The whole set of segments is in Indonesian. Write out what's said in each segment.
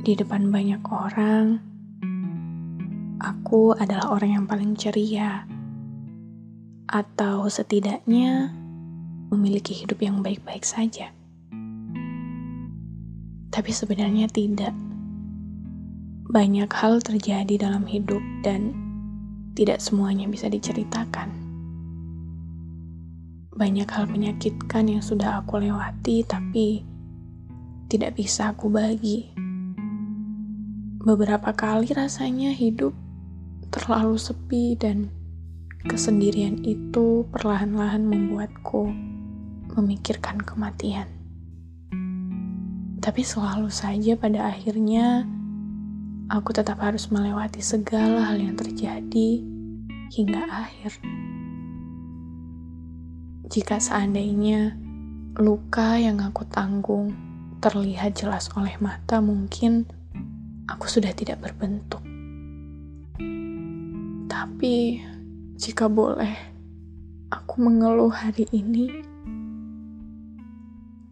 di depan banyak orang, aku adalah orang yang paling ceria, atau setidaknya memiliki hidup yang baik-baik saja. Tapi sebenarnya tidak. Banyak hal terjadi dalam hidup, dan tidak semuanya bisa diceritakan. Banyak hal menyakitkan yang sudah aku lewati, tapi tidak bisa aku bagi. Beberapa kali rasanya hidup terlalu sepi dan kesendirian itu perlahan-lahan membuatku memikirkan kematian. Tapi selalu saja pada akhirnya aku tetap harus melewati segala hal yang terjadi hingga akhir. Jika seandainya luka yang aku tanggung terlihat jelas oleh mata, mungkin aku sudah tidak berbentuk. Tapi, jika boleh, aku mengeluh hari ini.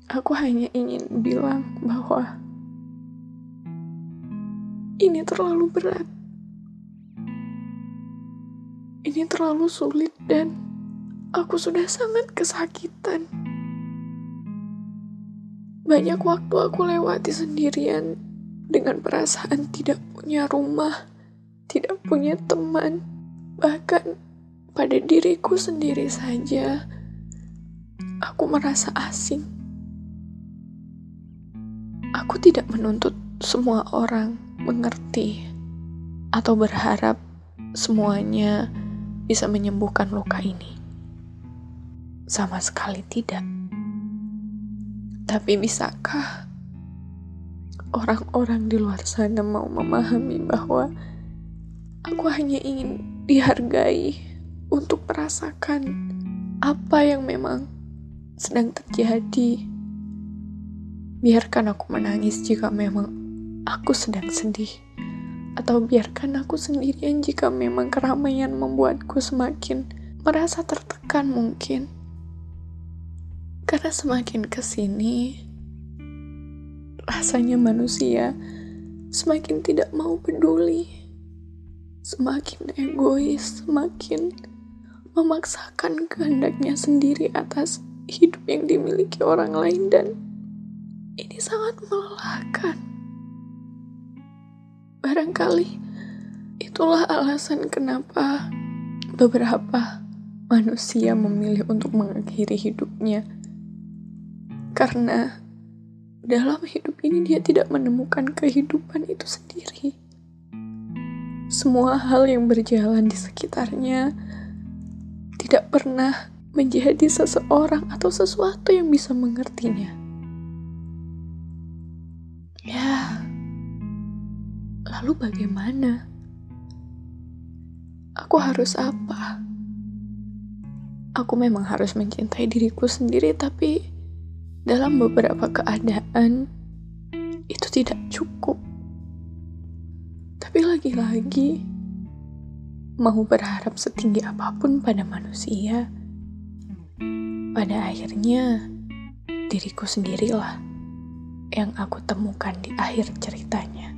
Aku hanya ingin bilang bahwa ini terlalu berat. Ini terlalu sulit dan aku sudah sangat kesakitan. Banyak waktu aku lewati sendirian dengan perasaan tidak punya rumah, tidak punya teman, bahkan pada diriku sendiri saja, aku merasa asing. Aku tidak menuntut semua orang mengerti atau berharap semuanya bisa menyembuhkan luka ini. Sama sekali tidak. Tapi bisakah orang-orang di luar sana mau memahami bahwa aku hanya ingin dihargai untuk merasakan apa yang memang sedang terjadi. Biarkan aku menangis jika memang aku sedang sedih, atau biarkan aku sendirian jika memang keramaian membuatku semakin merasa tertekan mungkin. Karena semakin ke sini, rasanya manusia semakin tidak mau peduli, semakin egois, semakin memaksakan kehendaknya sendiri atas hidup yang dimiliki orang lain dan ini sangat melelahkan. Barangkali itulah alasan kenapa beberapa manusia memilih untuk mengakhiri hidupnya. Karena dalam hidup ini dia tidak menemukan kehidupan itu sendiri. Semua hal yang berjalan di sekitarnya tidak pernah menjadi seseorang atau sesuatu yang bisa mengertinya. Ya, lalu bagaimana? Aku harus apa? Aku memang harus mencintai diriku sendiri, tapi dalam beberapa keadaan itu tidak cukup. Tapi lagi-lagi, mau berharap setinggi apa pun pada manusia, pada akhirnya diriku sendirilah yang aku temukan di akhir ceritanya.